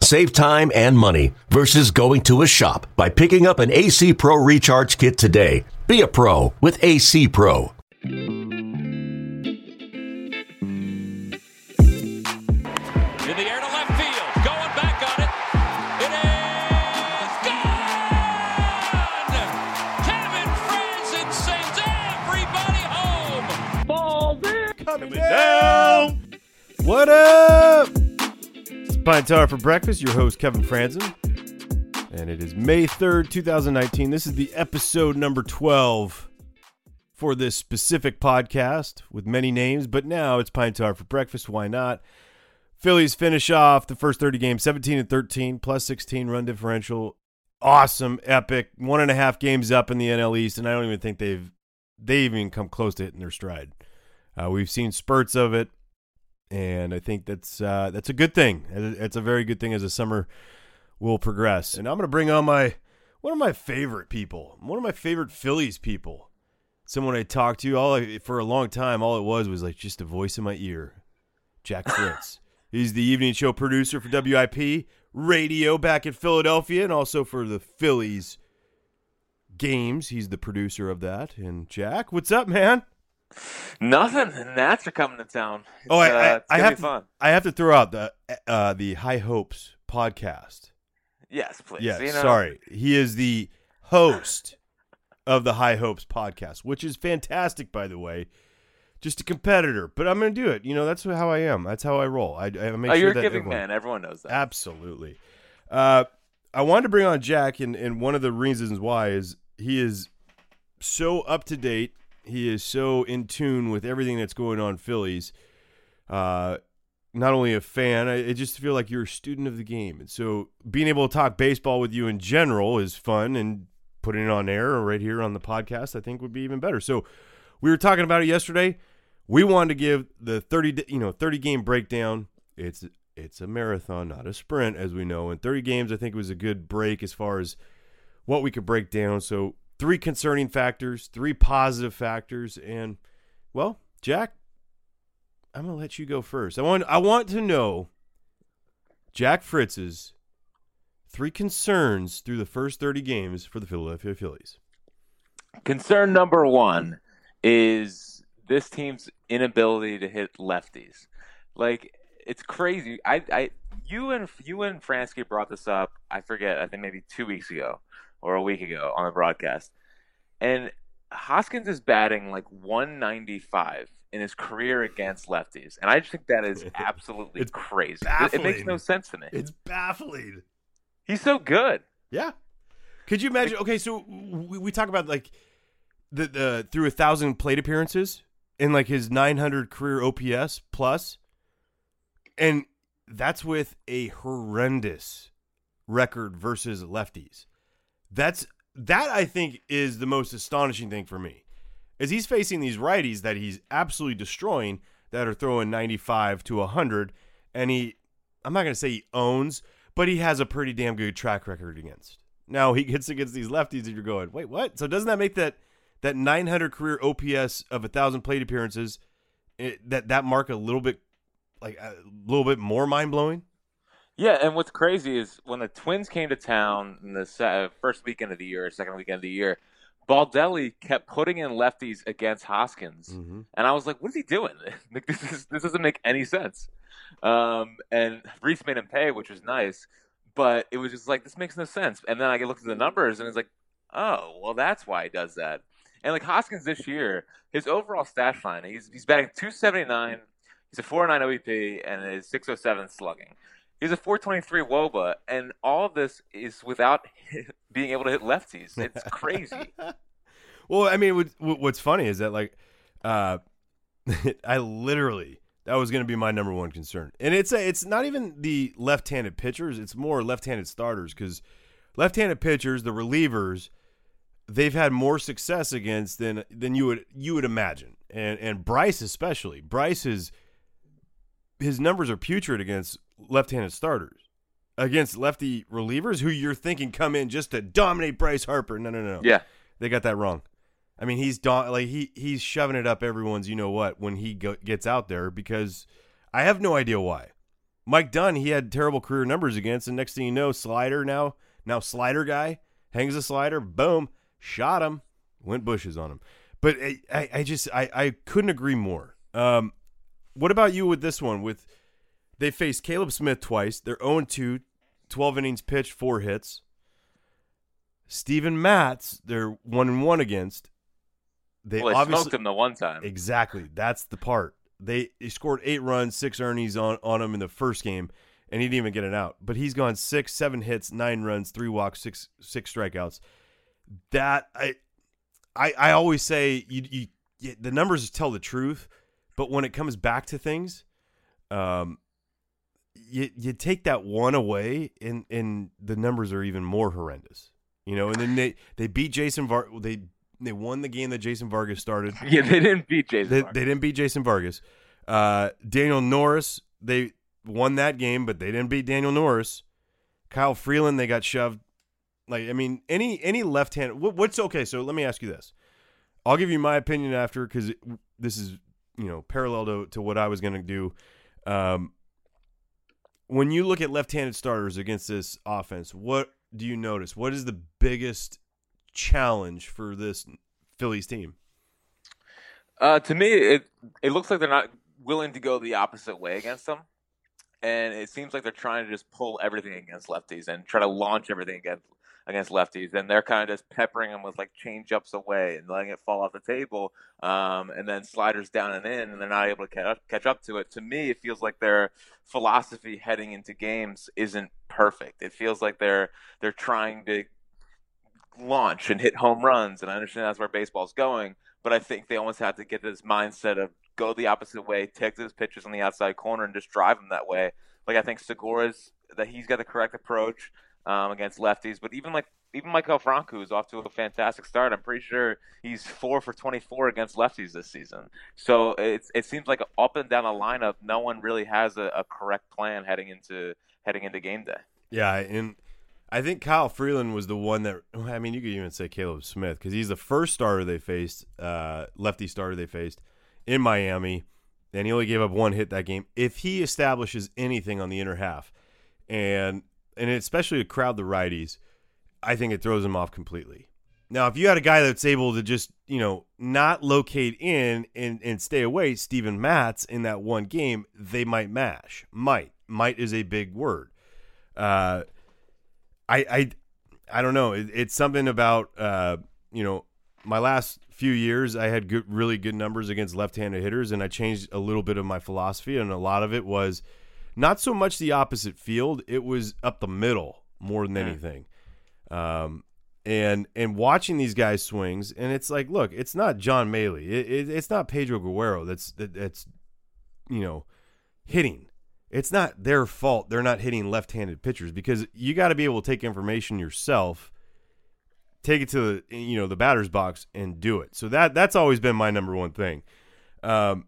Save time and money versus going to a shop by picking up an AC Pro Recharge Kit today. Be a pro with AC Pro. In the air to left field. Going back on it. It is gone! Kevin Frandsen sends everybody home. coming down. What up? Pine Tar for breakfast. Your host Kevin Frandsen, and it is May third, two thousand nineteen. This is the episode number twelve for this specific podcast with many names, but now it's Pine Tar for breakfast. Why not? Phillies finish off the first thirty games, seventeen and thirteen, plus sixteen run differential. Awesome, epic. One and a half games up in the NL East, and I don't even think they've they even come close to hitting their stride. Uh, we've seen spurts of it, and I think that's uh, that's a good thing. It's a very good thing as the summer will progress. And I'm going to bring on my one of my favorite people, one of my favorite Phillies people, someone I talked to all for a long time. All it was was like just a voice in my ear, Jack Fritz. He's the evening show producer for WIP Radio back in Philadelphia, and also for the Phillies games. He's the producer of that. And Jack, what's up, man? Nothing. Nats are coming to town. It's, Oh, I, uh, I, it's I have be to, fun. I have to throw out the uh, the High Hopes podcast. Yes, please. Yes, You know, sorry. He is the host of the High Hopes podcast, which is fantastic, by the way. Just a competitor, but I'm going to do it. You know, that's how I am. That's how I roll. I, I make Oh, sure you're a that giving everyone- man. Everyone knows that. Absolutely. Uh, I wanted to bring on Jack, and, and one of the reasons why is he is so up to date. He is so in tune with everything that's going on Phillies. Uh, not only a fan, I, I just feel like you're a student of the game. And so being able to talk baseball with you in general is fun, and putting it on air right here on the podcast, I think would be even better. So we were talking about it yesterday. We wanted to give the 30, you know, 30 game breakdown. It's it's a marathon, not a sprint, as we know. In 30 games, I think was a good break as far as what we could break down. So three concerning factors, three positive factors, and well, Jack, I'm gonna let you go first. I want I want to know Jack Fritz's three concerns through the first 30 games for the Philadelphia Phillies. Concern number one is this team's inability to hit lefties. Like it's crazy. I, I, you and you and Franzke brought this up. I forget. I think maybe two weeks ago or a week ago on the broadcast. And Hoskins is batting like 195 in his career against lefties, and I just think that is absolutely It's crazy. It, it makes no sense to me. It's baffling. He's so good. Yeah. Could you imagine? Okay, so we, we talk about like the the through a thousand plate appearances and like his 900 career OPS plus, and that's with a horrendous record versus lefties. That's that I think is the most astonishing thing for me, is he's facing these righties that he's absolutely destroying that are throwing 95 to 100, and he, I'm not gonna say he owns, but he has a pretty damn good track record against. Now he gets against these lefties, and you're going, wait, what? So doesn't that make that that 900 career OPS of a thousand plate appearances it, that that mark a little bit like a little bit more mind blowing? Yeah, and what's crazy is when the Twins came to town in the first weekend of the year, second weekend of the year, Baldelli kept putting in lefties against Hoskins, Mm-hmm. and I was like, "What is he doing? like, this is this doesn't make any sense." Um, and Rhys made him pay, which was nice, but it was just like this makes no sense. And then I looked at the numbers, and it's like, "Oh, well, that's why he does that." And like Hoskins this year, his overall stat line, he's he's batting 279. He's a 409 OBP and is 607 slugging. He's a 423 WOBA, and all of this is without being able to hit lefties. It's crazy. Well, I mean, what, what- what's funny is that like, uh, I literally that was going to be my number one concern, and it's a, it's not even the left-handed pitchers; it's more left-handed starters because left-handed pitchers, the relievers, they've had more success against than than you would you would imagine, and and Bryce especially. Bryce is his numbers are putrid against left-handed starters, against lefty relievers who you're thinking come in just to dominate Bryce Harper. No, no, no. Yeah. They got that wrong. I mean, he's da- like he he's shoving it up everyone's you know what when he go- gets out there because I have no idea why. Mike Dunn, he had terrible career numbers against, and next thing you know, slider now now slider guy hangs a slider, boom, shot him, went bushes on him. But I, I, I just I, I couldn't agree more. Um, what about you with this one? With they faced Caleb Smith twice. They're 0 2, 12 innings pitched, four hits. Steven Matz, they're one and one against. They Well, they obviously smoked him the one time. exactly. That's the part. They, they scored eight runs, six earnings on on him in the first game, and he didn't even get it out. But he's gone six, seven hits, nine runs, three walks, six six strikeouts. That I I I always say you you, you the numbers tell the truth, but when it comes back to things, um, you you take that one away, and and the numbers are even more horrendous. You know, and then they they beat Jason Var they they won the game that Jason Vargas started. Yeah, they didn't beat Jason. They, Vargas. they didn't beat Jason Vargas. Uh, Daniel Norris, they won that game, but they didn't beat Daniel Norris. Kyle Freeland, they got shoved. Like, I mean, any any left hand. What, what's okay? So let me ask you this. I'll give you my opinion after because this is you know parallel to, to what I was going to do. Um, when you look at left-handed starters against this offense, what do you notice? What is the biggest challenge for this Phillies team? Uh, to me, it it looks like they're not willing to go the opposite way against them, and it seems like they're trying to just pull everything against lefties and try to launch everything against against lefties, and they're kind of just peppering them with like change ups away and letting it fall off the table, um, and then sliders down and in, and they're not able to catch up, catch up to it. To me, it feels like their philosophy heading into games isn't perfect. It feels like they're they're trying to launch and hit home runs, and I understand that's where baseball's going but I think they almost have to get this mindset of go the opposite way, take those pitches on the outside corner, and just drive them that way. Like I think Segura's that he's got the correct approach um, against lefties, but even like even Maikel Franco is off to a fantastic start. I'm pretty sure he's four for 24 against lefties this season. So it's it seems like up and down the lineup, no one really has a, a correct plan heading into heading into game day. Yeah, and I think Kyle Freeland was the one that I mean, you could even say Caleb Smith because he's the first starter they faced, uh, lefty starter they faced in Miami, and he only gave up one hit that game. If he establishes anything on the inner half, and and especially to crowd the righties, I think it throws them off completely. Now, if you had a guy that's able to just you know not locate in and and stay away, Steven Matz in that one game, they might mash. Might might is a big word. Uh, I I I don't know. It, it's something about uh, you know my last few years. I had good, really good numbers against left-handed hitters, and I changed a little bit of my philosophy, and a lot of it was not so much the opposite field; it was up the middle more than anything. Um, and and watching these guys swings, and it's like, look, it's not John Mallee, it, it, it's not Pedro Guerrero. That's that, that's you know hitting. It's not their fault they're not hitting left-handed pitchers because you got to be able to take information yourself take it to the you know the batter's box and do it. So that that's always been my number one thing. Um,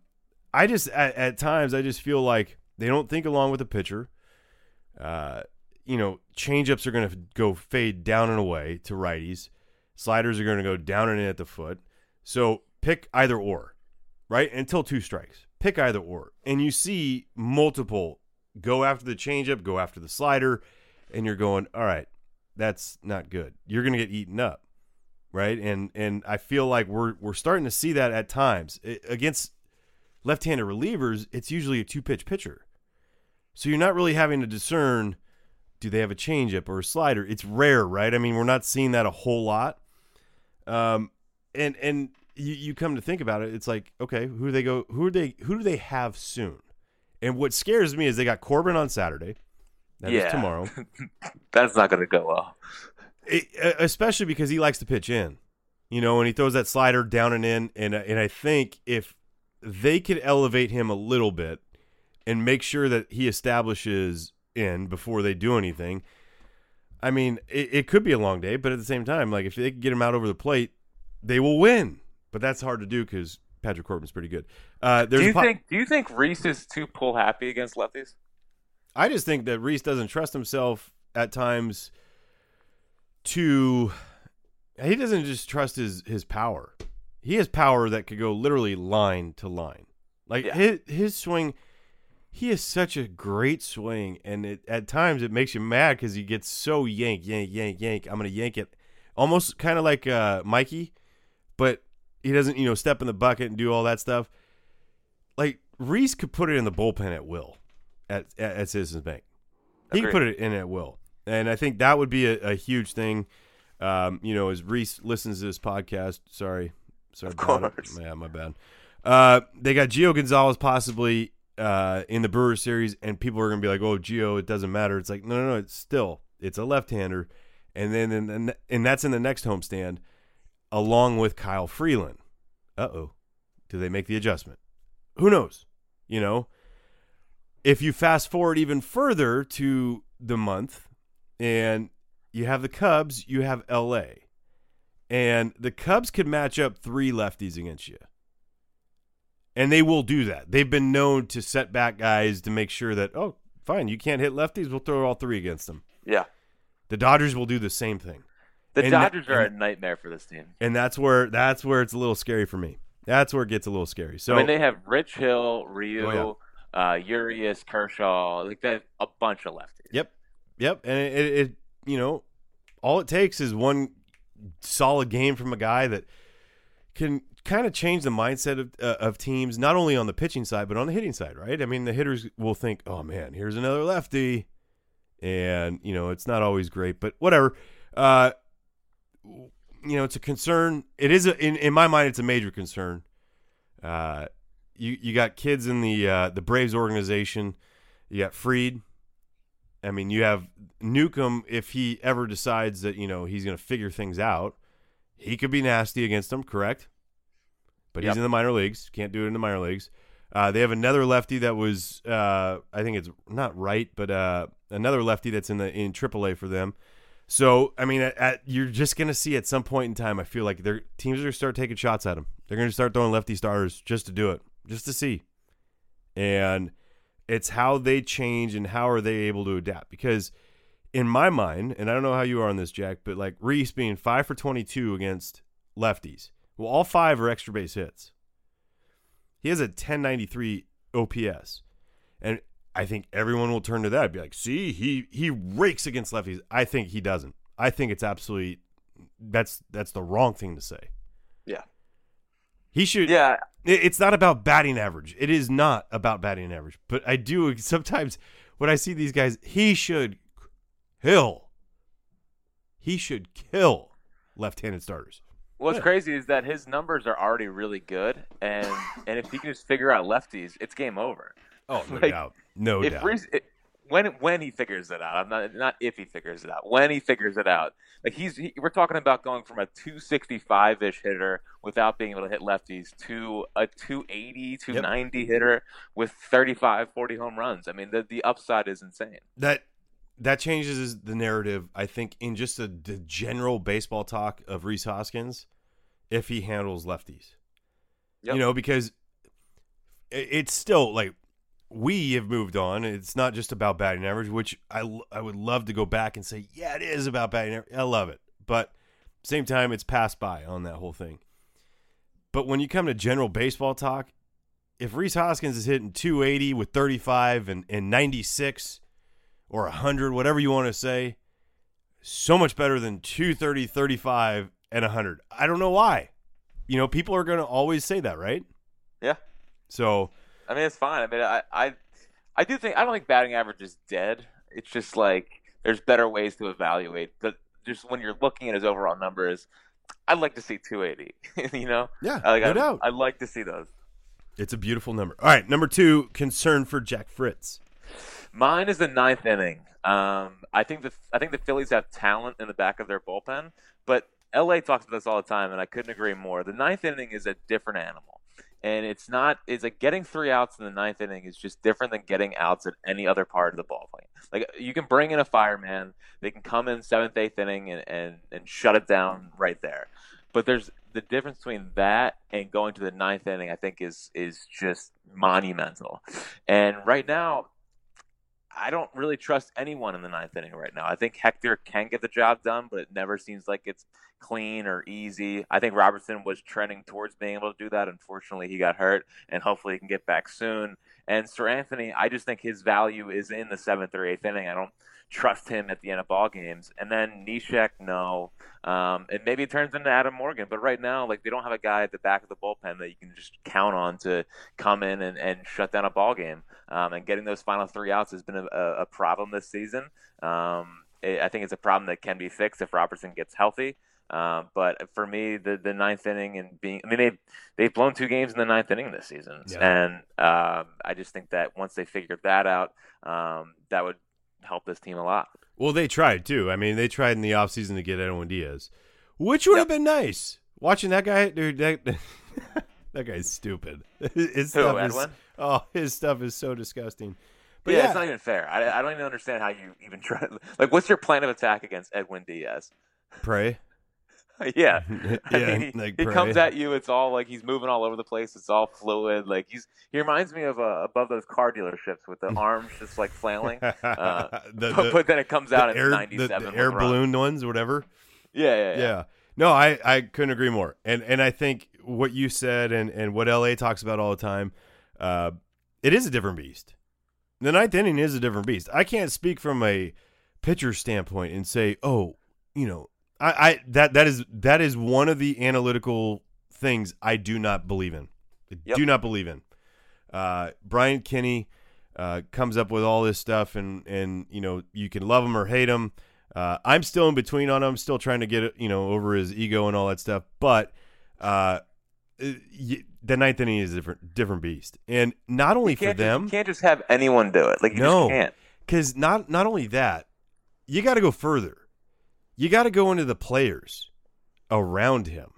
i just at, at times i just feel like they don't think along with the pitcher uh, you know changeups are going to go fade down and away to righties sliders are going to go down and in at the foot so pick either or right until two strikes pick either or. And you see multiple go after the changeup, go after the slider, and you're going, all right, that's not good. You're going to get eaten up, right? And and I feel like we're we're starting to see that at times it, against left-handed relievers. It's usually a two-pitch pitcher, so you're not really having to discern do they have a changeup or a slider. It's rare, right? I mean, we're not seeing that a whole lot. Um, and and you, you come to think about it, it's like, okay, who do they go? Who do they? Who do they have soon? And what scares me is they got Corbin on Saturday. That is Yeah. tomorrow. That's not going to go well. It- uh, especially because he likes to pitch in, you know, and he throws that slider down and in. And and I think if they could elevate him a little bit and make sure that he establishes in before they do anything, I mean, it, it could be a long day, but at the same time, like if they can get him out over the plate, they will win. But that's hard to do because Patrick Corbin's pretty good. Uh, Do you po- think? Do you think Rhys is too pull happy against lefties? I just think that Rhys doesn't trust himself at times to he doesn't just trust his his power. He has power that could go literally line to line. Like Yeah. his his swing he has such a great swing and it at times it makes you mad cuz he gets so yank yank yank yank. I'm going to yank it almost kind of like uh Mikey, but he doesn't, you know, step in the bucket and do all that stuff. Like Rhys could put it in the bullpen at will at at, at Citizens Bank. He could put it in at will, and I think that would be a, a huge thing. Um, you know, as Rhys listens to this podcast, sorry, sorry, Of it. course. yeah, my bad. Uh, they got Gio Gonzalez possibly uh, in the Brewers series, and people are gonna be like, "Oh, Gio, it doesn't matter." It's like, no, no, no, it's still it's a left-hander, and then and, and that's in the next homestand, along with Kyle Freeland. Uh oh, do they make the adjustment? Who knows? You know, if you fast forward even further to the month and you have the Cubs, you have LA. And the Cubs could match up three lefties against you. And they will do that. They've been known to set back guys to make sure that, oh, fine, you can't hit lefties, we'll throw all three against them. Yeah. The Dodgers will do the same thing. The And- Dodgers are a nightmare for this team. And that's where that's where it's a little scary for me. That's where it gets a little scary. So I mean, they have Rich Hill, Ryu, Oh, uh, Urias, Kershaw, like that, a bunch of lefties. Yep, yep, and it, it, it, you know, all it takes is one solid game from a guy that can kind of change the mindset of uh, of teams, not only on the pitching side but on the hitting side, right? I mean, the hitters will think, "Oh man, here's another lefty," and you know, it's not always great, but whatever. Uh, you know, it's a concern. It is a, in in my mind, it's a major concern. Uh, you you got kids in the uh, the Braves organization. You got Fried. I mean, you have Newcomb. If he ever decides that you know he's going to figure things out, he could be nasty against them. Correct. But he's in the minor leagues. Can't do it in the minor leagues. Uh, they have another lefty that was, uh, I think it's not right, but uh, another lefty that's in the in AAA for them. So I mean, at, at, you're just going to see at some point in time. I feel like their teams are going to start taking shots at him. They're going to start throwing lefty starters just to do it, just to see. And it's how they change and how are they able to adapt. Because in my mind, and I don't know how you are on this, Jack, but like Rhys being five for 22 against lefties. Well, all five are extra base hits. He has a 1093 OPS. And I think everyone will turn to that and be like, see, he he rakes against lefties. I think he doesn't. I think it's absolutely that's that's the wrong thing to say. Yeah. He should Yeah, it's not about batting average. It is not about batting average. But I do sometimes when I see these guys, he should kill. He should kill left-handed starters. What's Yeah. crazy is that his numbers are already really good, and and if he can just figure out lefties, it's game over. Oh, no Like, doubt, no if doubt. Rhys, it, when when he figures it out, I'm not not if he figures it out. When he figures it out, like he's he, we're talking about going from a 265 ish hitter without being able to hit lefties to a 280, 290 hitter with 35, 40 home runs. I mean, the the upside is insane. that that changes the narrative. I think in just the, the general baseball talk of Rhys Hoskins, if he handles lefties, Yep. you know, because it, it's still like we have moved on. It's not just about batting average, which I I would love to go back and say, yeah, it is about batting average. I love it, but same time, it's passed by on that whole thing. But when you come to general baseball talk, if Rhys Hoskins is hitting 280 with 35 and, and 96 or 100, whatever you want to say, so much better than 230, 35, and 100. I don't know why. You know, people are going to always say that, right? Yeah. So, I mean, it's fine. I mean, I, I, I do think I don't think batting average is dead. It's just like there's better ways to evaluate. But just when you're looking at his overall numbers, I'd like to see 280. you know, yeah, like, no I, doubt. I'd like to see those. it's a beautiful number. All right, number two, concern for Jack Fritz. Mine is the ninth inning. Um, I think the I think the Phillies have talent in the back of their bullpen, but LA talks about this all the time, and I couldn't agree more. The ninth inning is a different animal. And it's not. It's like getting three outs in the ninth inning is just different than getting outs at any other part of the ball game. Like you can bring in a fireman, they can come in seventh, eighth inning and and, and shut it down right there. But there's the difference between that and going to the ninth inning. I think is is just monumental. And right now, I don't really trust anyone in the ninth inning right now. I think Hector can get the job done, but it never seems like it's clean or easy. I think Robertson was trending towards being able to do that. Unfortunately, he got hurt, and hopefully he can get back soon. And Seranthony, I just think his value is in the seventh or eighth inning. I don't trust him at the end of ball games. And then Neshek, no. Um, and maybe it turns into Adam Morgan. But right now, like they don't have a guy at the back of the bullpen that you can just count on to come in and, and shut down a ball game. Um, and getting those final three outs has been a, a problem this season. Um, it, I think it's a problem that can be fixed if Robertson gets healthy. Um, but for me, the the ninth inning and being, I mean, they've they've blown two games in the ninth inning this season, Yeah. and um, I just think that once they figured that out, um, that would help this team a lot. Well, they tried too. I mean, they tried in the offseason to get Edwin Diaz, which would have been nice. Watching that guy, dude, that, that guy's stupid. His Who, stuff is, Edwin? oh, his stuff is so disgusting. But yeah, yeah, it's not even fair. I, I don't even understand how you even try. Like, what's your plan of attack against Edwin Diaz? pray. yeah, I Yeah, mean, he, he comes at you. It's all like he's moving all over the place. It's all fluid. Like he's he reminds me of uh, above those car dealerships with the arms just like flailing. Uh, the, but, the- but then it comes out the, 97. the air balloon ones, whatever. Yeah, yeah, Yeah. yeah. No, I, I couldn't agree more. And and I think what you said and, and what LA talks about all the time, uh, it is a different beast. The ninth inning is a different beast. I can't speak from a pitcher standpoint and say, oh, you know, I, I that that is that is one of the analytical things I do not believe in. I Yep. Do not believe in. Uh, Brian Kenny uh, comes up with all this stuff, and and you know you can love him or hate him. Uh, I'm still in between on him, still trying to get you know over his ego and all that stuff. But uh, y- the ninth inning is a different different beast, and not only for just- them, you can't just have anyone do it. Like you No. just can't. because not not only that, you got to go further. You got to go into the players around him.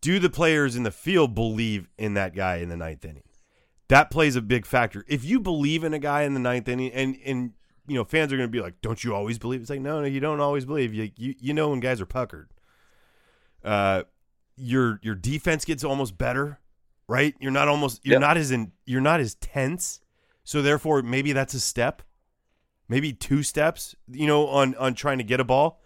Do the players in the field believe in that guy in the ninth inning? That plays a big factor. If you believe in a guy in the ninth inning, and and you know fans are going to be like, "Don't you always believe?" It's like, no, no, you don't always believe. You you, you know when guys are puckered. Uh, your your defense gets almost better, right? You're not almost you're Yep. not as in you're not as tense. So therefore, maybe that's a step, maybe two steps, you know, on on trying to get a ball.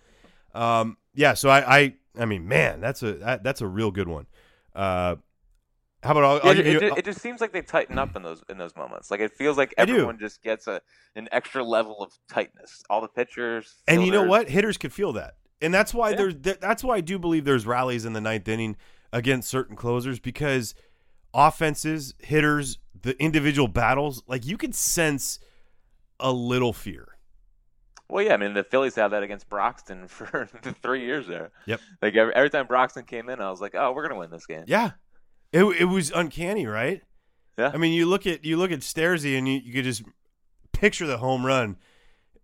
Um, yeah. So I I I mean, man, that's a that, that's a real good one. Uh, how about I'll, Yeah, I'll it, you- it, ju- it just seems like they tighten up in those in those moments. Like it feels like everyone just gets a an extra level of tightness. All the pitchers. And you know what? Hitters could feel that, and that's why Yeah. there's that's why I do believe there's rallies in the ninth inning against certain closers because offenses, hitters, the individual battles, like you could sense a little fear. Well, yeah, I mean the Phillies had that against Broxton for three years there. Yep. Like every, every time Broxton came in, I was like, oh, we're gonna win this game. Yeah, it it was uncanny, right? Yeah. I mean, you look at you look at Stairsy, and you, you could just picture the home run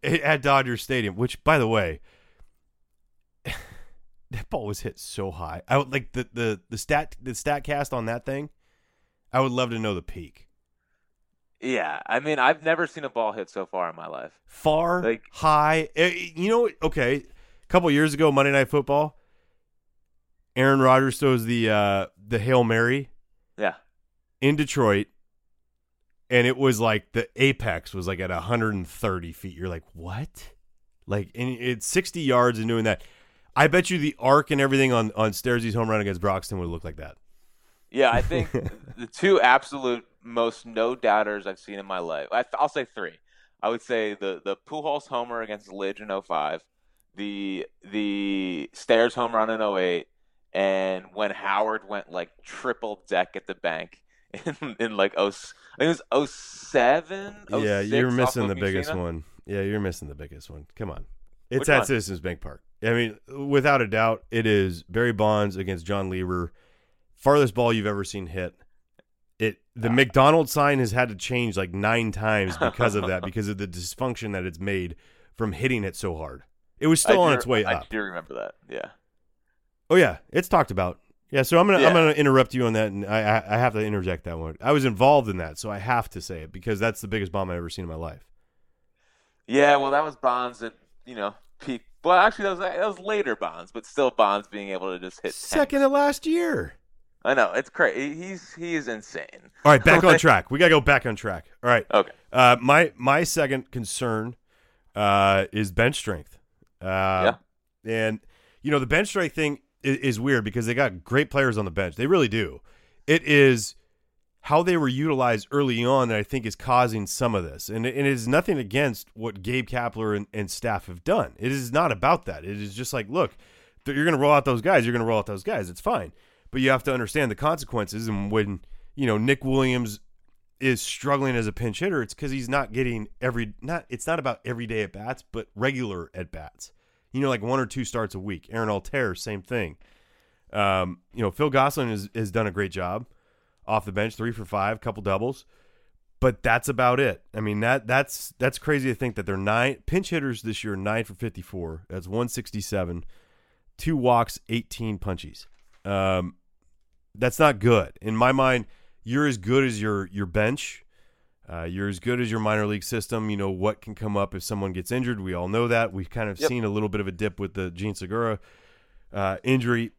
at at Dodger Stadium. Which, by the way, that ball was hit so high. I would like the the the stat the Statcast on that thing. I would love to know the peak. Yeah, I mean I've never seen a ball hit so far in my life. Far, Like- high. Eh, You know, okay. A couple years ago, Monday Night Football. Aaron Rodgers throws the uh, the hail mary Yeah. in Detroit, and it was like the apex was like at 130 feet. You're like, what? Like, and it's 60 yards and doing that. I bet you the arc and everything on on Stairsy's home run against Broxton would look like that. Yeah, I think the two absolute most no doubters I've seen in my life. I, I'll say three. I would say the the Pujols homer against Lidge in 05, the the Stairs home run in 08, and when Howard went like triple deck at the bank in, in like oh, I think it was 07. yeah, you're missing the biggest one. Yeah, you're missing the biggest one. Come on. It's Which at one? Citizens Bank Park. I mean, without a doubt, it is Barry Bonds against Jon Lieber. Farthest ball you've ever seen hit. It the ah. McDonald's sign has had to change like nine times because of that, because of the dysfunction that it's made from hitting it so hard. It was I still on do- its way I up. do remember that. Yeah. Oh yeah, it's talked about. Yeah, so I'm gonna I'm gonna interrupt you on that, and I, I I have to interject that one. I was involved in that, so I have to say it because that's the biggest bomb I've ever seen in my life. Yeah, well, that was Bonds at you know peak. Well, actually, that was that was later Bonds, but still Bonds being able to just hit Second of last year. I know it's crazy. He's he is insane. All right, back on track. We gotta go back on track. All right. Okay. Uh, my my second concern uh, is bench strength. Uh, And you know the bench strength thing is, is weird because they got great players on the bench. They really do. It is how they were utilized early on that I think is causing some of this. And, and it is nothing against what Gabe Kapler and, and staff have done. It is not about that. It is just like, look, you're going to roll out those guys. You're going to roll out those guys. It's fine. But you have to understand the consequences. And when, you know, Nick Williams is struggling as a pinch hitter, it's because he's not getting every, not, it's not about everyday at bats, but regular at bats. You know, like one or two starts a week. Aaron Altherr, same thing. Um, you know, Phil Gosselin has, has done a great job off the bench, three for five, couple doubles. But that's about it. I mean that that's that's crazy to think that they're nine pinch hitters this year, nine for fifty four. That's one sixty seven, two walks, eighteen punchies. Um, that's not good in my mind. You're as good as your your bench. Uh, you're as good as your minor league system. You know what can come up if someone gets injured. We all know that. We've kind of Yep. seen a little bit of a dip with the Jean Segura uh, injury.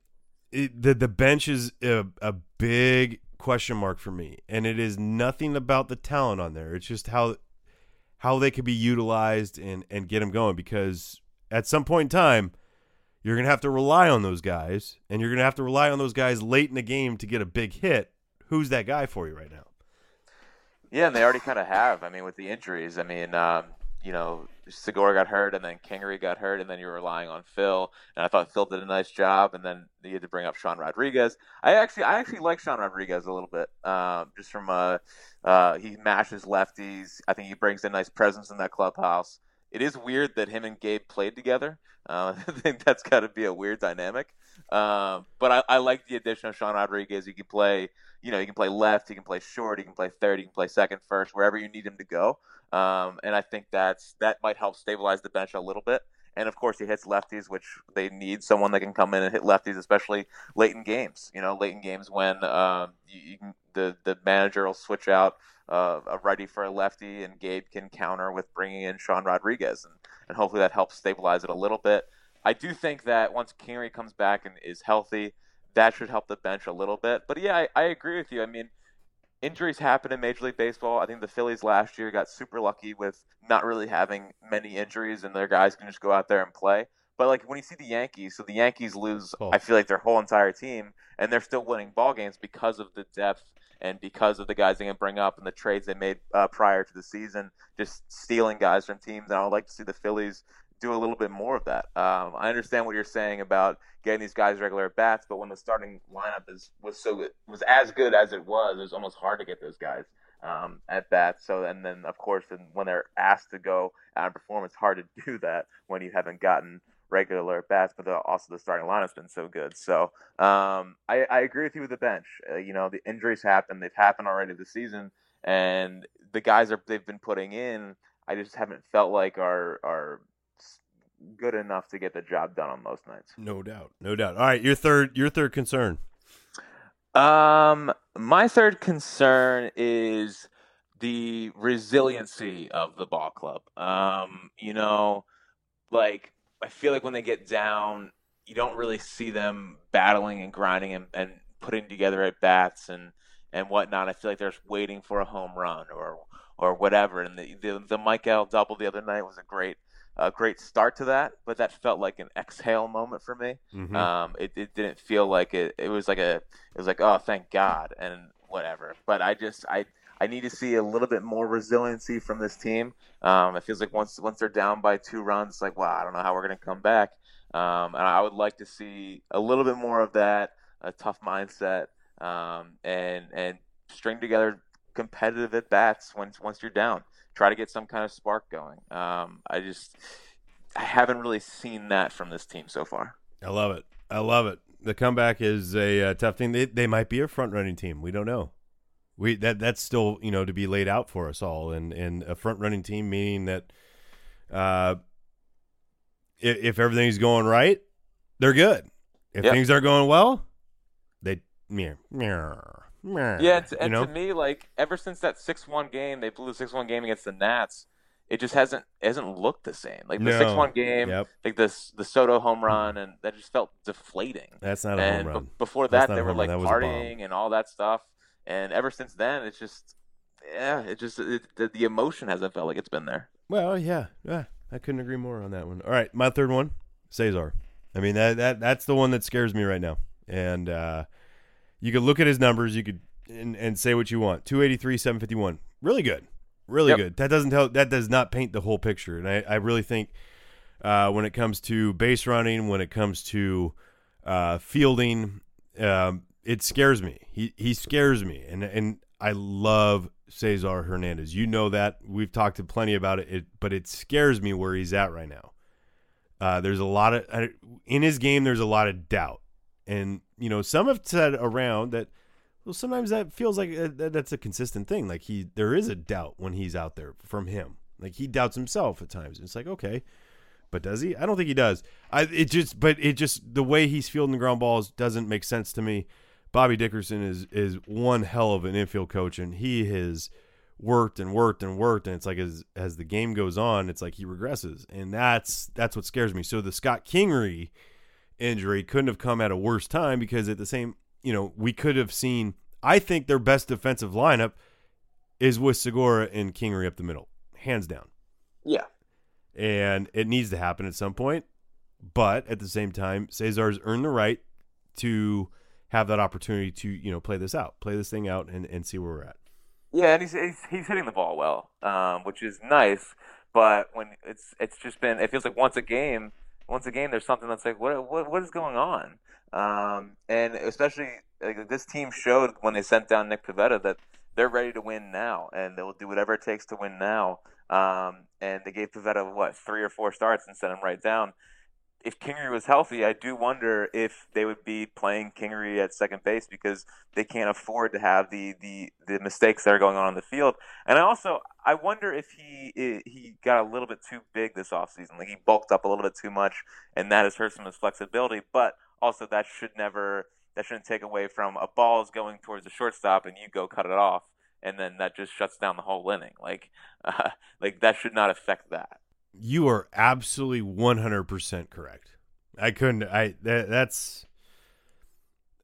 It, the the bench is a, a big question mark for me, and it is nothing about the talent on there. It's just how how they could be utilized and and get them going. Because at some point in time, you're gonna have to rely on those guys, and you're gonna have to rely on those guys late in the game to get a big hit. Who's that guy for you right now? Yeah, and they already kind of have. I mean, with the injuries, I mean, um, you know, Segura got hurt, and then Kingery got hurt, and then you're relying on Phil. And I thought Phil did a nice job, and then you had to bring up Sean Rodriguez. I actually, I actually like Sean Rodriguez a little bit, um, just from uh, uh, he mashes lefties. I think he brings a nice presence in that clubhouse. It is weird that him and Gabe played together. Uh, I think that's got to be a weird dynamic. Um, but I, I like the addition of Sean Rodriguez. He can play, you know, he can play left, he can play short, he can play third, he can play second, first, wherever you need him to go. Um, and I think that's that might help stabilize the bench a little bit. And of course, he hits lefties, which they need someone that can come in and hit lefties, especially late in games. You know, late in games when um, you, you can, the the manager will switch out uh, a righty for a lefty, and Gabe can counter with bringing in Sean Rodriguez, and, and hopefully that helps stabilize it a little bit. I do think that once Kingery comes back and is healthy, that should help the bench a little bit. But yeah, I, I agree with you. I mean, injuries happen in Major League Baseball. I think the Phillies last year got super lucky with not really having many injuries, and their guys can just go out there and play. But like when you see the Yankees, so the Yankees lose, Oh. I feel like their whole entire team, and they're still winning ball games because of the depth and because of the guys they can bring up and the trades they made uh, prior to the season, just stealing guys from teams. And I would like to see the Phillies do a little bit more of that. Um, I understand what you're saying about getting these guys regular at bats, but when the starting lineup is was so was as good as it was, it was almost hard to get those guys um, at bats. So and then of course, then when they're asked to go out and perform, it's hard to do that when you haven't gotten regular at bats. But the, also the starting lineup's been so good. So um, I, I agree with you with the bench. Uh, you know, the injuries happen; they've happened already this season, and the guys are they've been putting in. I just haven't felt like are are good enough to get the job done on most nights. No doubt, no doubt. All right, your third your third concern. Um, my third concern is the resiliency of the ball club. Um, you know, like I feel like when they get down, you don't really see them battling and grinding and, and putting together at bats and and whatnot. I feel like they're just waiting for a home run or or whatever. And the the, the Mike Maikel double the other night was a great a great start to that, but that felt like an exhale moment for me. Mhm. Um, it, it didn't feel like it. It was like a. It was like oh thank God and whatever. But I just I I need to see a little bit more resiliency from this team. Um, it feels like once once they're down by two runs, it's like wow I don't know how we're gonna come back. Um, and I would like to see a little bit more of that, a tough mindset, um, and and string together competitive at bats once once you're down. Try to get some kind of spark going. Um, I just I haven't really seen that from this team so far. I love it. I love it. The comeback is a uh, tough thing. They they might be a front running team. We don't know. We that that's still you know to be laid out for us all. And and a front running team meaning that, uh, if, if everything's going right, they're good. If Yep. things aren't going well, they meh, meh, Yeah, and, to, you know? to me, like ever since that six-one game, they blew the six-one game against the Nats. It just hasn't hasn't looked the same. Like the No. six-one game, Yep. like this the Soto home run, and that just felt deflating. That's not a and home run. be- before that, they were like That was a bomb. partying and all that stuff. And ever since then, it's just yeah, it just it, the, the emotion hasn't felt like it's been there. Well, yeah, yeah, I couldn't agree more on that one. All right, my third one, Cesar. I mean that that that's the one that scares me right now. And uh, you could look at his numbers, you could and, and say what you want. Two eighty three, seven fifty one, really good, really Yep. good. That doesn't tell that does not paint the whole picture. And I, I really think uh, when it comes to base running, when it comes to uh, fielding, um, it scares me. He he scares me, and and I love Cesar Hernandez. You know that we've talked plenty about it, it but it scares me where he's at right now. Uh, there's a lot of in his game. There's a lot of doubt, and you know some have said around that. Well, sometimes that feels like uh, that, that's a consistent thing. Like he, there is a doubt when he's out there from him. Like he doubts himself at times. It's like okay, but does he? I don't think he does. I it just, but it just the way he's fielding the ground balls doesn't make sense to me. Bobby Dickerson is is one hell of an infield coach, and he has worked and worked and worked, and it's like as as the game goes on, it's like he regresses, and that's that's what scares me. So the Scott Kingery injury couldn't have come at a worse time because at the same, you know, we could have seen. I think their best defensive lineup is with Segura and Kingery up the middle, hands down Yeah, and it needs to happen at some point. But at the same time, Cesar's earned the right to have that opportunity to you know play this out, play this thing out, and, and see where we're at. Yeah, and he's he's, he's hitting the ball well, um, which is nice. But when it's it's just been it feels like once a game, once again, there's something that's like what what what is going on? Um, and especially like, this team showed when they sent down Nick Pivetta that they're ready to win now, and they'll do whatever it takes to win now. Um, and they gave Pivetta what three or four starts and sent him right down. If Kingery was healthy, I do wonder if they would be playing Kingery at second base because they can't afford to have the, the, the mistakes that are going on in the field. And I also I wonder if he he got a little bit too big this offseason. Like he bulked up a little bit too much, and that has hurt some of his flexibility. But also that should never that shouldn't take away from a ball is going towards the shortstop and you go cut it off, and then that just shuts down the whole inning. Like uh, like that should not affect that. You are absolutely one hundred percent correct. I couldn't. I that, that's.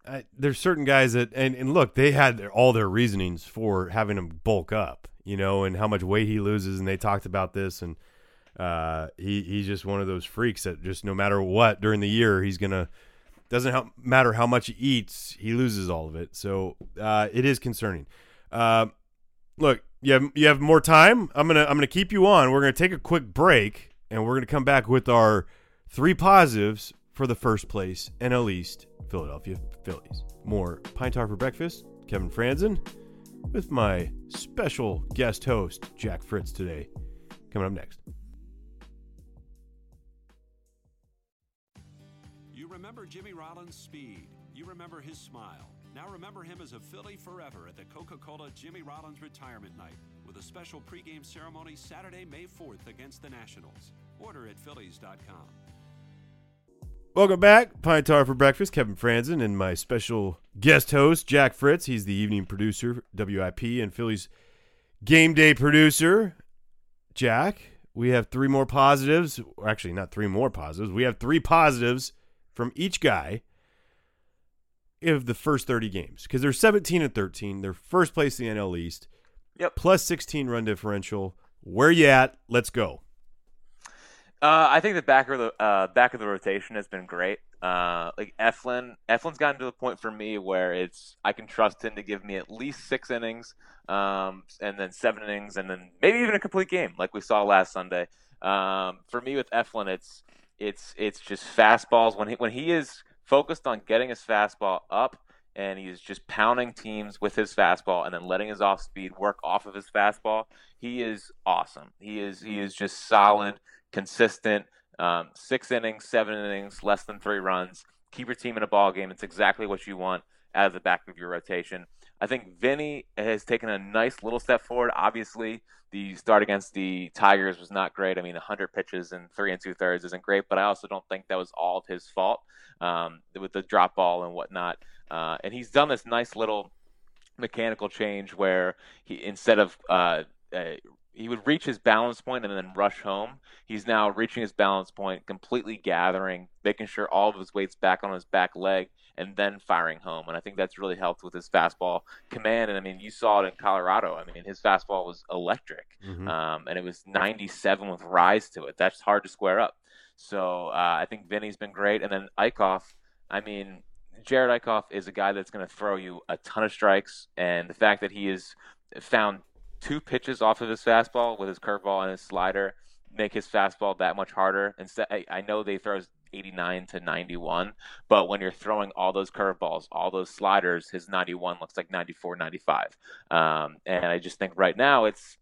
I, there's certain guys that and, and look they had their, all their reasonings for having him bulk up you know and how much weight he loses and they talked about this and uh, he he's just one of those freaks that just no matter what during the year he's gonna doesn't help, matter how much he eats he loses all of it so uh, it is concerning uh, look you have you have more time I'm gonna I'm gonna keep you on we're gonna take a quick break and we're gonna come back with our three positives for the first place NL East Philadelphia Phillies. More Pine Tar for breakfast. Kevin Frandsen with my special guest host Jack Fritz today. Coming up next. You remember Jimmy Rollins' speed. You remember his smile. Now remember him as a Philly forever at the Coca Cola Jimmy Rollins Retirement Night with a special pregame ceremony Saturday, May 4th against the Nationals. Order at Phillies.com. Welcome back, Pine Tar for breakfast. Kevin Frandsen and my special guest host Jack Fritz. He's the evening producer, WIP, and Phillies game day producer. Jack, we have three more positives. Actually, not three more positives. We have three positives from each guy of the first 30 games because they're 17 and 13. They're first place in the NL East. Yep. Plus 16 run differential. Where you at? Let's go. Uh, I think the back of the uh, back of the rotation has been great. Uh, like Eflin, Eflin's gotten to the point for me where it's I can trust him to give me at least six innings, um, and then seven innings, and then maybe even a complete game like we saw last Sunday. Um, for me with Eflin, it's it's it's just fastballs when he when he is focused on getting his fastball up and he's just pounding teams with his fastball and then letting his off speed work off of his fastball. He is awesome. He is he is just solid, consistent. Um, six innings, seven innings, less than three runs. Keep your team in a ball game. It's exactly what you want out of the back of your rotation. I think Vinny has taken a nice little step forward. Obviously, the start against the Tigers was not great. I mean, 100 pitches and three and two thirds isn't great, but I also don't think that was all of his fault um, with the drop ball and whatnot. Uh, and he's done this nice little mechanical change where he instead of uh, uh, he would reach his balance point and then rush home. He's now reaching his balance point, completely gathering, making sure all of his weight's back on his back leg, and then firing home. And I think that's really helped with his fastball command. And I mean, you saw it in Colorado. I mean, his fastball was electric, Mhm. um, and it was 97 with rise to it. That's hard to square up. So uh, I think Vinny's been great, and then Eickhoff. I mean, Jerad Eickhoff is a guy that's going to throw you a ton of strikes, and the fact that he has found two pitches off of his fastball with his curveball and his slider make his fastball that much harder. Instead, I, I know they throw 89 to 91, but when you're throwing all those curveballs, all those sliders, his 91 looks like 94, 95. Um, and I just think right now it's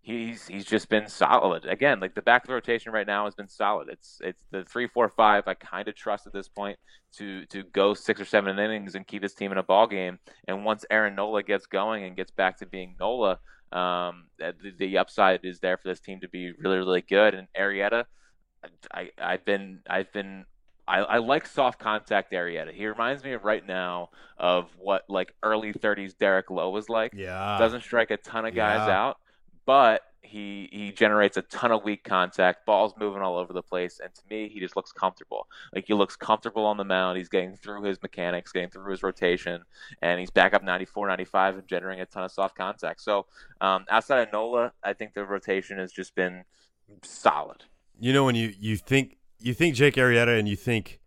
he's he's just been solid again. Like the back of the rotation right now has been solid. It's it's the three, four, five. I kind of trust at this point to to go six or seven innings and keep his team in a ball game. And once Aaron Nola gets going and gets back to being Nola, um, the, the upside is there for this team to be really really good. And Arrieta, I I've been I've been I, I like soft contact Arrieta. He reminds me of right now of what like early 30s Derek Lowe was like. Yeah. Doesn't strike a ton of guys Yeah. out, but he he generates a ton of weak contact. Balls moving all over the place, and to me, he just looks comfortable. Like he looks comfortable on the mound. He's getting through his mechanics, getting through his rotation, and he's back up 94, 95 and generating a ton of soft contact. So um, outside of Nola, I think the rotation has just been solid. You know when you you think you think Jake Arrieta and you think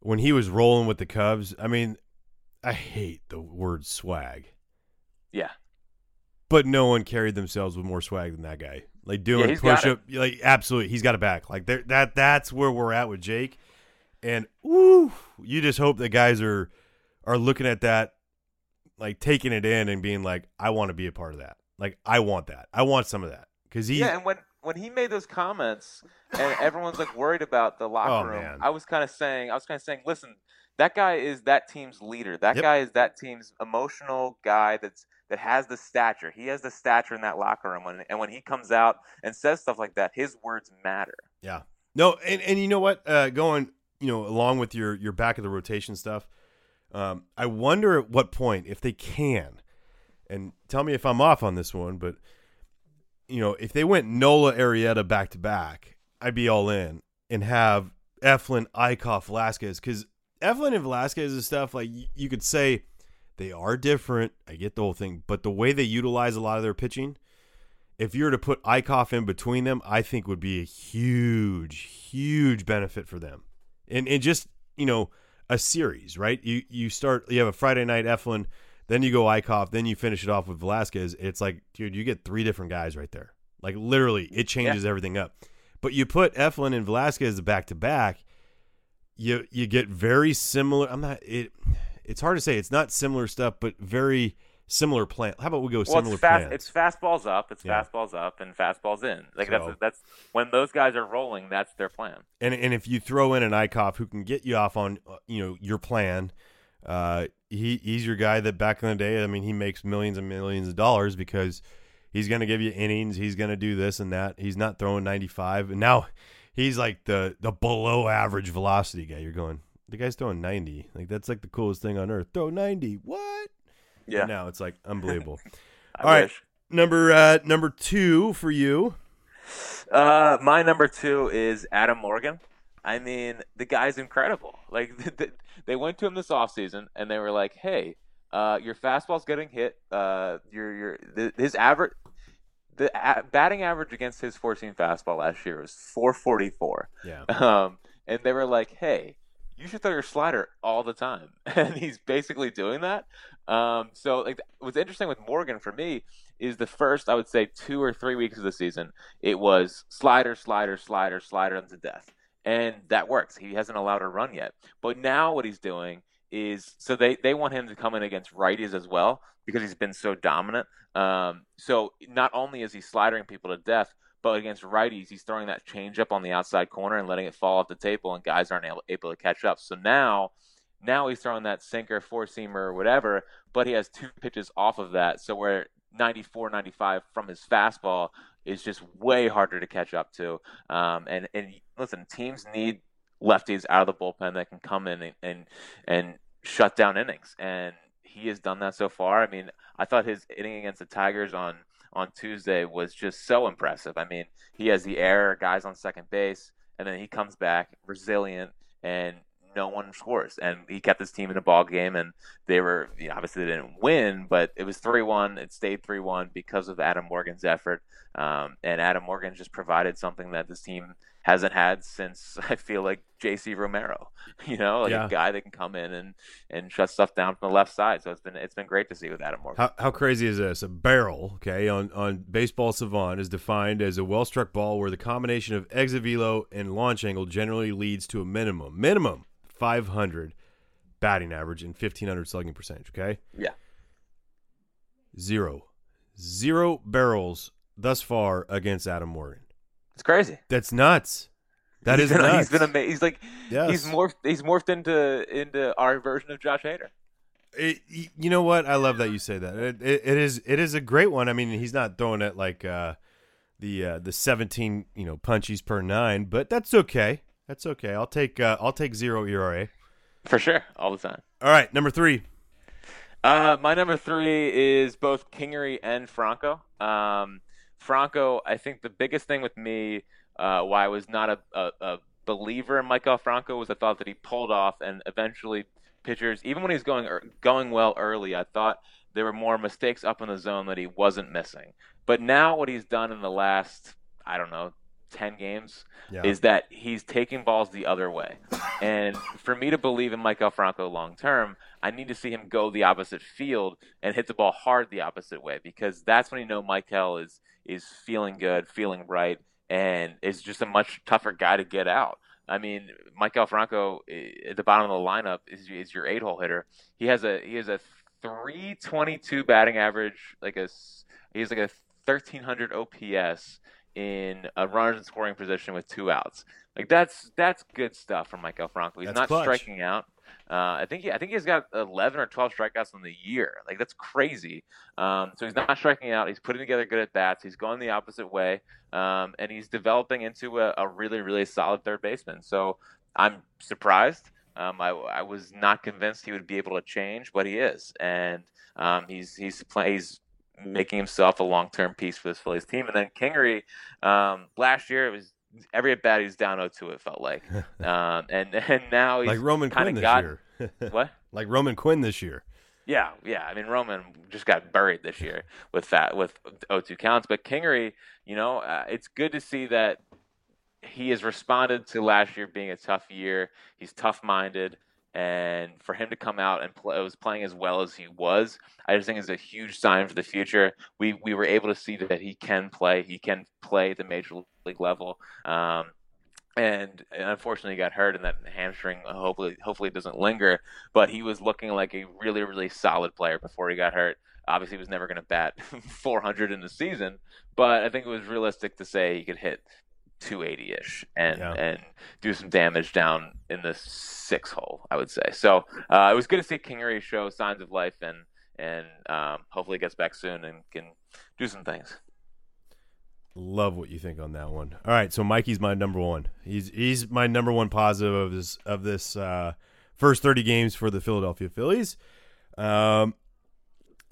when he was rolling with the Cubs, I mean, I hate the word swag, Yeah. But no one carried themselves with more swag than that guy. Like doing he's push up, like absolutely, he's got it back. Like there, that that's where we're at with Jake, and ooh, you just hope that guys are are looking at that, like taking it in and being like, I want to be a part of that. Like I want that. I want some of that because he. Yeah, and when when he made those comments, and everyone's like worried about the locker Oh, room, man. I was kind of saying, I was kind of saying, listen, that guy is that team's leader. That Yep. guy is that team's emotional guy. That's that has the stature. He has the stature in that locker room. When, and when he comes out and says stuff like that, his words matter. Yeah. No, and, and you know what? Uh, going, you know, along with your your back of the rotation stuff, um, I wonder at what point if they can, and tell me if I'm off on this one, but you know, if they went Nola Arrieta back to back, I'd be all in and have Eflin, Eickhoff, Velasquez because Eflin and Velasquez and stuff like you could say they are different. I get the whole thing, but the way they utilize a lot of their pitching if you were to put Eickhoff in between them, I think would be a huge, huge benefit for them. And and just, you know, a series, right? You you start you have a Friday night Eflin, then you go Eickhoff, then you finish it off with Velasquez. It's like, dude, you get three different guys right there. Like literally, it changes everything up. But you put Eflin and Velasquez back to back, you you get very similar. I'm not it. It's hard to say. It's not similar stuff, but very similar plan. How about we go Well, similar it's fast. plans? It's fastballs up. It's Yeah. fastballs up and fastballs in. Like So- that's that's when those guys are rolling. That's their plan. And and if you throw in an Eickhoff who can get you off on uh, you know your plan, uh, he he's your guy that back in the day. I mean, he makes millions and millions of dollars because he's going to give you innings. He's going to do this and that. He's not throwing ninety five, and now he's like the the below average velocity guy. You're going. The guy's throwing ninety. Like that's like the coolest thing on earth. Throw ninety. What? Yeah. Now it's like unbelievable. All right. wish. Number uh number two for you. Uh, my number two is Adam Morgan. I mean, the guy's incredible. Like th- th- they went to him this offseason and they were like, "Hey, uh, your fastball's getting hit. Uh, your your th- his average." The a- batting average against his 14 fastball last year was 444. Yeah. Um, and they were like, "Hey, you should throw your slider all the time," and he's basically doing that. Um, so, like, what's interesting with Morgan for me is the first, I would say, two or three weeks of the season, it was slider, slider, slider, slider to death, and that works. He hasn't allowed a run yet, but now what he's doing is so they they want him to come in against righties as well because he's been so dominant. Um, so not only is he sliding people to death, but against righties, he's throwing that changeup on the outside corner and letting it fall off the table, and guys aren't able, able to catch up. So now, now he's throwing that sinker, four seamer, or whatever, but he has two pitches off of that. So where 94, 95 from his fastball is just way harder to catch up to. Um, and and listen, teams need lefties out of the bullpen that can come in and and, and shut down innings, and he has done that so far. I mean, I thought his inning against the Tigers on on Tuesday was just so impressive. I mean, he has the error, guys on second base, and then he comes back resilient and no one scores. And he kept his team in a ball game, and they were you know, obviously they didn't win, but it was three one. It stayed three one because of Adam Morgan's effort. Um, and Adam Morgan just provided something that this team hasn't had since I feel like J.C. Romero. You know, like Yeah. a guy that can come in and and shut stuff down from the left side. So it's been it's been great to see with Adam Morgan. How, how crazy is this? A barrel, okay, on, on Baseball Savant is defined as a well struck ball where the combination of exit velo and launch angle generally leads to a minimum, minimum 500 batting average and 1500 slugging percentage, okay? Yeah. Zero. Zero barrels thus far against Adam Morgan. It's crazy. That's nuts. That he's is been, nuts. He's been amazing. He's like Yes. he's morphed. He's morphed into into our version of Josh Hader. It, you know what? I love that you say that. It, it, it is it is a great one. I mean, he's not throwing it like uh, the uh, the seventeen you know punchies per nine, but that's okay. That's okay. I'll take uh, I'll take zero ERA. For sure, all the time. All right, number three. Uh, my number three is both Kingery and Franco. Um, Franco, I think the biggest thing with me, uh, why I was not a, a, a believer in Maikel Franco was I thought that he pulled off and eventually pitchers, even when he was going going well early, I thought there were more mistakes up in the zone that he wasn't missing. But now what he's done in the last, I don't know, ten games Yeah. is that he's taking balls the other way. And for me to believe in Maikel Franco long term, I need to see him go the opposite field and hit the ball hard the opposite way because that's when you know Maikel is is feeling good, feeling right, and is just a much tougher guy to get out. I mean, Maikel Franco eh, at the bottom of the lineup is, is your eight hole hitter. He has a he has a 322 batting average, like a he has like a 1300 OPS in a runners in scoring position with two outs. Like that's that's good stuff from Maikel Franco. He's That's not clutch. striking out. Uh, I think he, I think he's got 11 or 12 strikeouts in the year. Like that's crazy. Um, so he's not striking out. He's putting together good at bats. He's going the opposite way, um, and he's developing into a, a really really solid third baseman. So I'm surprised. Um, I, I was not convinced he would be able to change, but he is, and um, he's he's play, he's making himself a long term piece for this Phillies team. And then Kingery, um, last year it was every at bat he was down 0-2. It felt like, um, and and now he's like Roman Quinn this got year. what? like Roman Quinn this year. Yeah, yeah. I mean, Roman just got buried this year with that with 0-2 counts. But Kingery, you know, uh, it's good to see that he has responded to last year being a tough year. He's tough-minded, and for him to come out and play, was playing as well as he was, I just think is a huge sign for the future. We we were able to see that he can play. He can play the major league level. Um, and unfortunately he got hurt and that hamstring hopefully hopefully it doesn't linger but he was looking like a really really solid player before he got hurt obviously he was never going to bat 400 in the season but i think it was realistic to say he could hit 280ish and Yeah. and do some damage down in the six hole i would say so uh, it was good to see kingery show signs of life and and um, hopefully gets back soon and can do some things Love what you think on that one. All right, so Mikey's my number one. He's he's my number one positive of this of this uh, first thirty games for the Philadelphia Phillies. Um,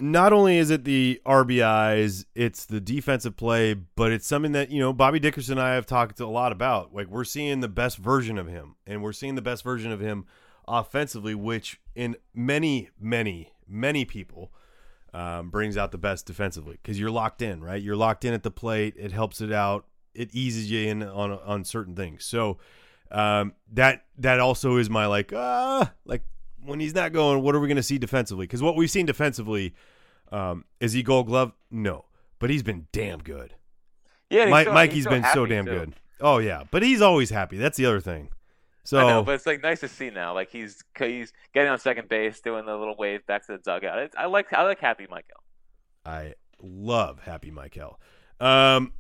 not only is it the RBIs, it's the defensive play, but it's something that you know Bobby Dickerson and I have talked a lot about. Like we're seeing the best version of him, and we're seeing the best version of him offensively, which in many, many, many people um, brings out the best defensively because you're locked in, right? You're locked in at the plate. It helps it out. It eases you in on on certain things. So um, that that also is my like ah like when he's not going, what are we going to see defensively? Because what we've seen defensively um, is he Gold Glove? No, but he's been damn good. yeah and he's Mi- so- Mikey's so been so damn too. good. Oh yeah, but he's always happy. That's the other thing. So I know, but it's like nice to see now. Like he's he's getting on second base, doing the little wave back to the dugout. It's, I like I like Happy Maikel. I love Happy Maikel. Um,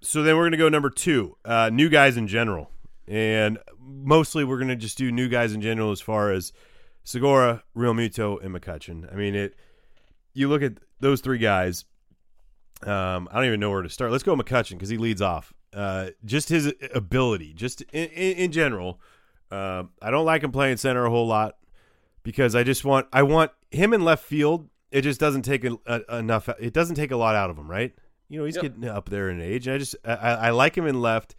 so then we're gonna go number two, uh, new guys in general, and mostly we're gonna just do new guys in general as far as Segura, Realmuto, and McCutchen. I mean, it. You look at those three guys. Um, I don't even know where to start. Let's go McCutchen because he leads off. Uh, just his ability, just in, in, in general. Um, I don't like him playing center a whole lot, because I just want I want him in left field. It just doesn't take a, a, enough. It doesn't take a lot out of him, right? You know, he's Yep. getting up there in age. And I just I, I like him in left.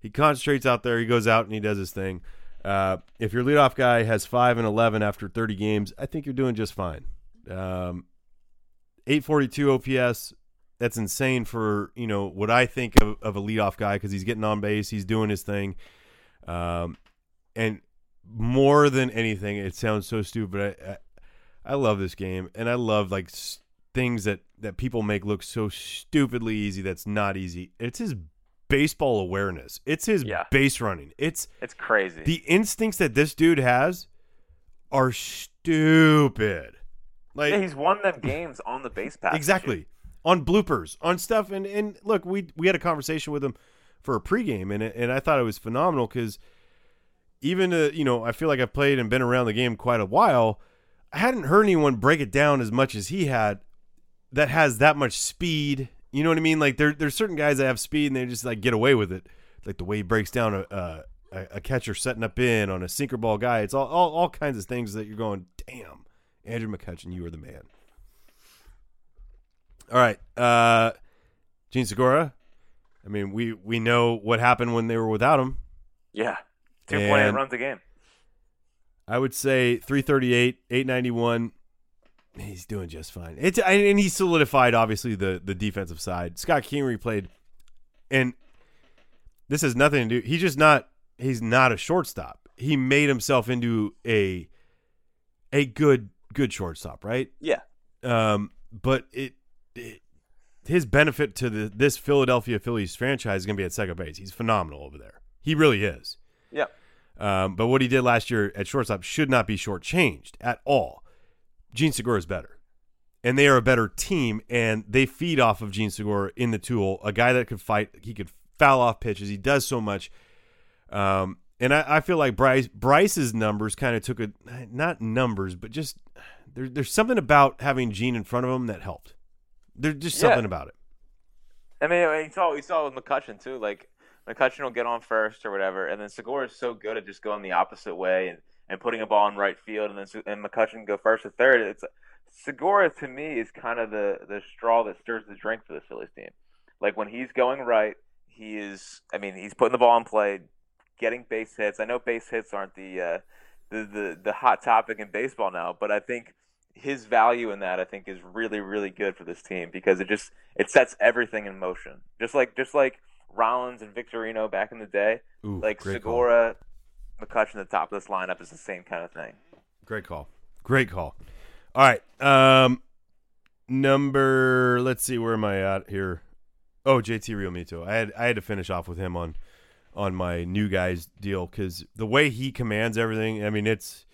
He concentrates out there. He goes out and he does his thing. Uh, if your leadoff guy has five and eleven after thirty games, I think you're doing just fine. Um, eight forty two OPS. That's insane for you know what I think of, of a leadoff guy because he's getting on base, he's doing his thing, um, and more than anything, it sounds so stupid. I, I, I love this game, and I love like s- things that that people make look so stupidly easy. That's not easy. It's his baseball awareness. It's his Yeah. base running. It's It's crazy. the instincts that this dude has are stupid. Like yeah, he's won them games on the base pass. exactly on bloopers on stuff. And and look we we had a conversation with him for a pregame and and I thought it was phenomenal because even uh, you know I feel like I've played and been around the game quite a while. I hadn't heard anyone break it down as much as he had that has that much speed. You know what I mean? Like there there's certain guys that have speed and they just like get away with it. Like the way he breaks down a a, a catcher setting up in on a sinker ball guy. It's all, all all kinds of things that you're going damn Andrew McCutchen you are the man all right. Uh Jean Segura. I mean, we we know what happened when they were without him. Yeah, two point eight runs a game. I would say 338, 891. He's doing just fine. It's and he solidified obviously the the defensive side. Scott Kingery played and this has nothing to do. He's just not he's not a shortstop. He made himself into a a good good shortstop, right? Yeah, Um, but it, it his benefit to the this Philadelphia Phillies franchise is going to be at second base. He's phenomenal over there. He really is. yeah. Um, but what he did last year at shortstop should not be shortchanged at all. Jean Segura is better, and they are a better team, and they feed off of Jean Segura in the tool. A guy that could fight, he could foul off pitches. He does so much. Um, and I, I feel like Bryce Bryce's numbers kind of took a not numbers, but just there, there's something about having Gene in front of him that helped. There's just Yeah. something about it. I mean, you saw you saw with McCutchen too. Like McCutchen will get on first or whatever, and then Segura is so good at just going the opposite way and, and putting a ball in right field, and then and McCutchen go first or third. It's Segura to me is kind of the the straw that stirs the drink for the Phillies team. Like when he's going right, he is. I mean, he's putting the ball in play, getting base hits. I know base hits aren't the uh, the, the the hot topic in baseball now, but I think his value in that I think is really really good for this team because it just it sets everything in motion. Just like just like Rollins and Victorino back in the day, Ooh, like great call. Segura, McCutchen the top of this lineup is the same kind of thing. Great call. Great call. All right. Um number let's see where am I at here? Oh, JT Realmuto. I had I had to finish off with him on on my new guys deal cuz the way he commands everything, I mean it's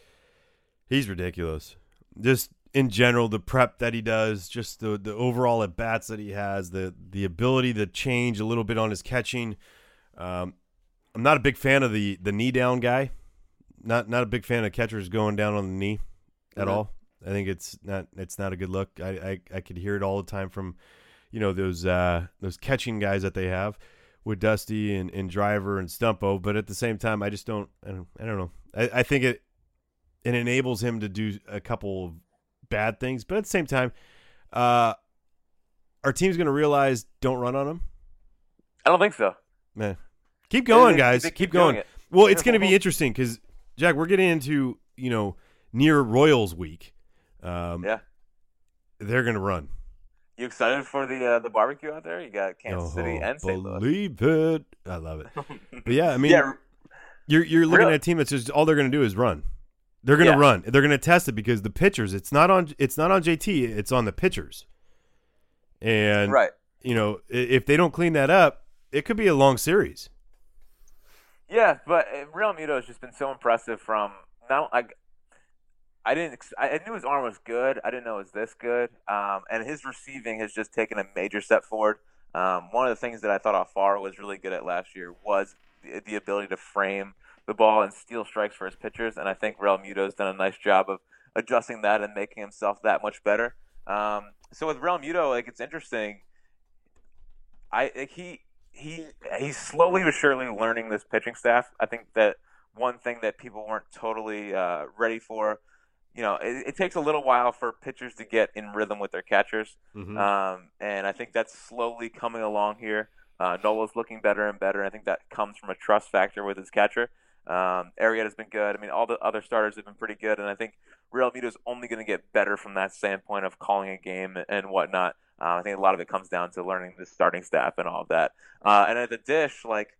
he's ridiculous. Just in general the prep that he does, just the the overall at bats that he has, the the ability to change a little bit on his catching. Um I'm not a big fan of the the knee down guy not not a big fan of catchers going down on the knee at Mhm. all. I think it's not it's not a good look. I, I I could hear it all the time from you know those uh those catching guys that they have with Dusty and, and Driver and Stumpo, but at the same time I just don't I don't, I don't know. I, I think it it enables him to do a couple of bad things, but at the same time, uh our team's gonna realize don't run on him. I don't think so. Man. Keep going, They- guys. they keep, keep going. it. Well, it's going to be interesting because Jack, we're getting into you know near Royals week. Um, Yeah. they're going to run. You excited for the uh, the barbecue out there? You got Kansas City Oh, and St. Louis. Believe it. I love it. But yeah, I mean, yeah, you're you're looking Really? at a team that's just all they're going to do is run. They're going to Yeah. run. They're going to test it because the pitchers. It's not on. It's not on JT. It's on the pitchers. And right. you know, if they don't clean that up, it could be a long series. Yeah, but uh, Realmuto has just been so impressive from now. I, I didn't. I I knew his arm was good. I didn't know it was this good. Um, and his receiving has just taken a major step forward. Um, one of the things that I thought Alfaro was really good at last year was the, the ability to frame the ball and steal strikes for his pitchers. And I think Realmuto's done a nice job of adjusting that and making himself that much better. Um, so with Realmuto, like it's interesting. I like he he he's slowly but surely learning this pitching staff. I think that one thing that people weren't totally uh, ready for you know, it, it takes a little while for pitchers to get in rhythm with their catchers, Mhm. um, and I think that's slowly coming along here. Uh, Nola's looking better and better. I think that comes from a trust factor with his catcher. Um, Arrieta's been good. I mean, all the other starters have been pretty good, and I think Real is only going to get better from that standpoint of calling a game and whatnot. Uh, I think a lot of it comes down to learning the starting staff and all of that. Uh, and at the dish, like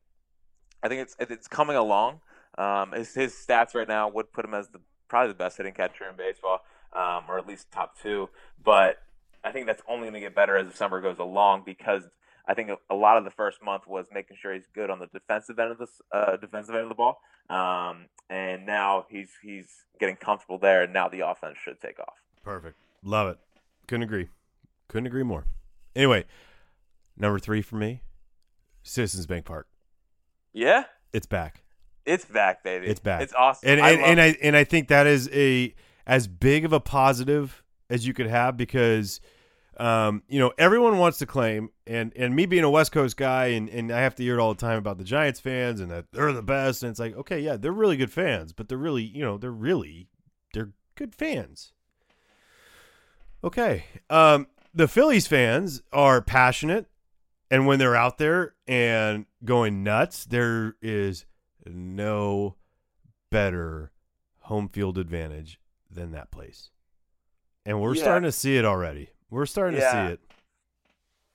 I think it's it's coming along. Um, his, his stats right now would put him as the probably the best hitting catcher in baseball, um, or at least top two. But I think that's only going to get better as the summer goes along because I think a, lot of the first month was making sure he's good on the defensive end of the uh, defensive end of the ball, um, and now he's he's getting comfortable there, and now the offense should take off. Perfect. Love it. Couldn't agree. Couldn't agree more. Anyway, number three for me, Citizens Bank Park. Yeah, It's back. it's back, baby. It's back. It's awesome. And I and, and I and I think that is a as big of a positive as you could have because um, you know, everyone wants to claim and and me being a West Coast guy and, and I have to hear it all the time about the Giants fans and that they're the best and it's like, okay, yeah, they're really good fans, but they're really, you know, they're really they're good fans. Okay. Um the Phillies fans are passionate and when they're out there and going nuts, there is no better home field advantage than that place. And we're Yeah. starting to see it already. We're starting to see it.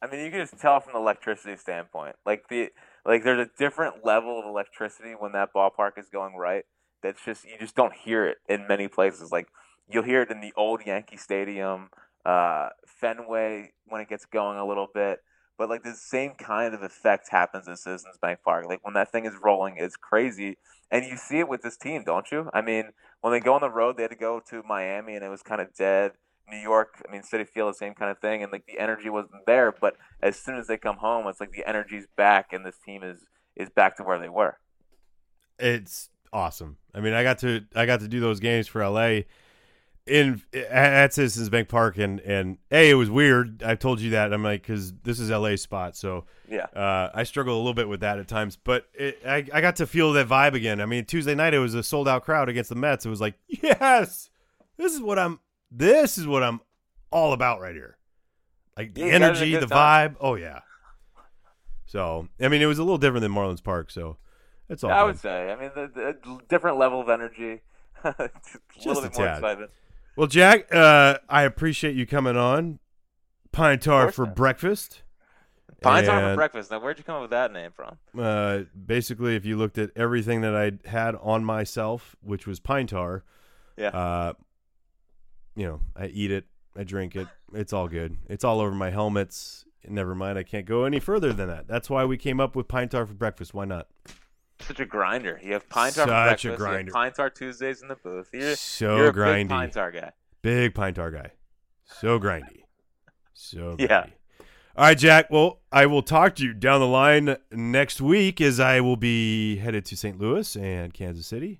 I mean, you can just tell from the electricity standpoint. Like the like, there's a different level of electricity when that ballpark is going right. That's just you just don't hear it in many places. Like you'll hear it in the old Yankee Stadium, uh, Fenway when it gets going a little bit. But like the same kind of effect happens in Citizens Bank Park. Like when that thing is rolling, it's crazy, and you see it with this team, don't you? I mean, when they go on the road, they had to go to Miami, and it was kind of dead. New York, I mean, Citi Field, the same kind of thing, and like the energy wasn't there. But as soon as they come home, it's like the energy's back, and this team is is back to where they were. It's awesome. I mean, I got to I got to do those games for LA in at Citizens Bank Park, and and hey, it was weird. I told you that. I'm like, because this is LA spot, so Yeah, uh, I struggle a little bit with that at times. But it, I I got to feel that vibe again. I mean, Tuesday night it was a sold out crowd against the Mets. It was like, yes, this is what I'm. This is what I'm all about right here. Like the Yeah, you guys had a energy, the time. vibe. Oh yeah. So I mean, it was a little different than Marlins Park. So it's all. I would say. I mean, the, the different level of energy, a little a bit more tad. excitement. Well, Jack, uh, I appreciate you coming on. Pine tar for man. breakfast. Pine tar for breakfast. Now, where'd you come up with that name from? Uh, basically, if you looked at everything that I had on myself, which was pine tar, Yeah. uh, you know, I eat it, I drink it. It's all good. It's all over my helmets. Never mind, I can't go any further than that. That's why we came up with pine tar for breakfast. Why not? Such a grinder. You have pine tar Such for breakfast. You have grinder. pine tar Tuesdays in the booth. You're, so you're a grindy. big pine tar guy. Big pine tar guy. So grindy. So grindy. Yeah. All right, Jack. Well, I will talk to you down the line next week as I will be headed to St. Louis and Kansas City.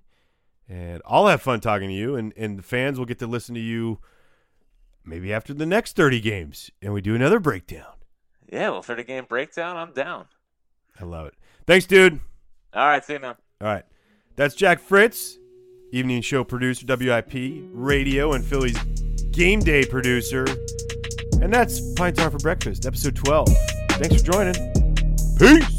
And I'll have fun talking to you, and, and the fans will get to listen to you maybe after the next 30 games, and we do another breakdown. Yeah, well, 30 game breakdown, I'm down. I love it. Thanks, dude. All right, see you, man. All right. That's Jack Fritz, evening show producer, WIP, radio, and Phillies game day producer. And that's Pine Tar for Breakfast, episode 12. Thanks for joining. Peace.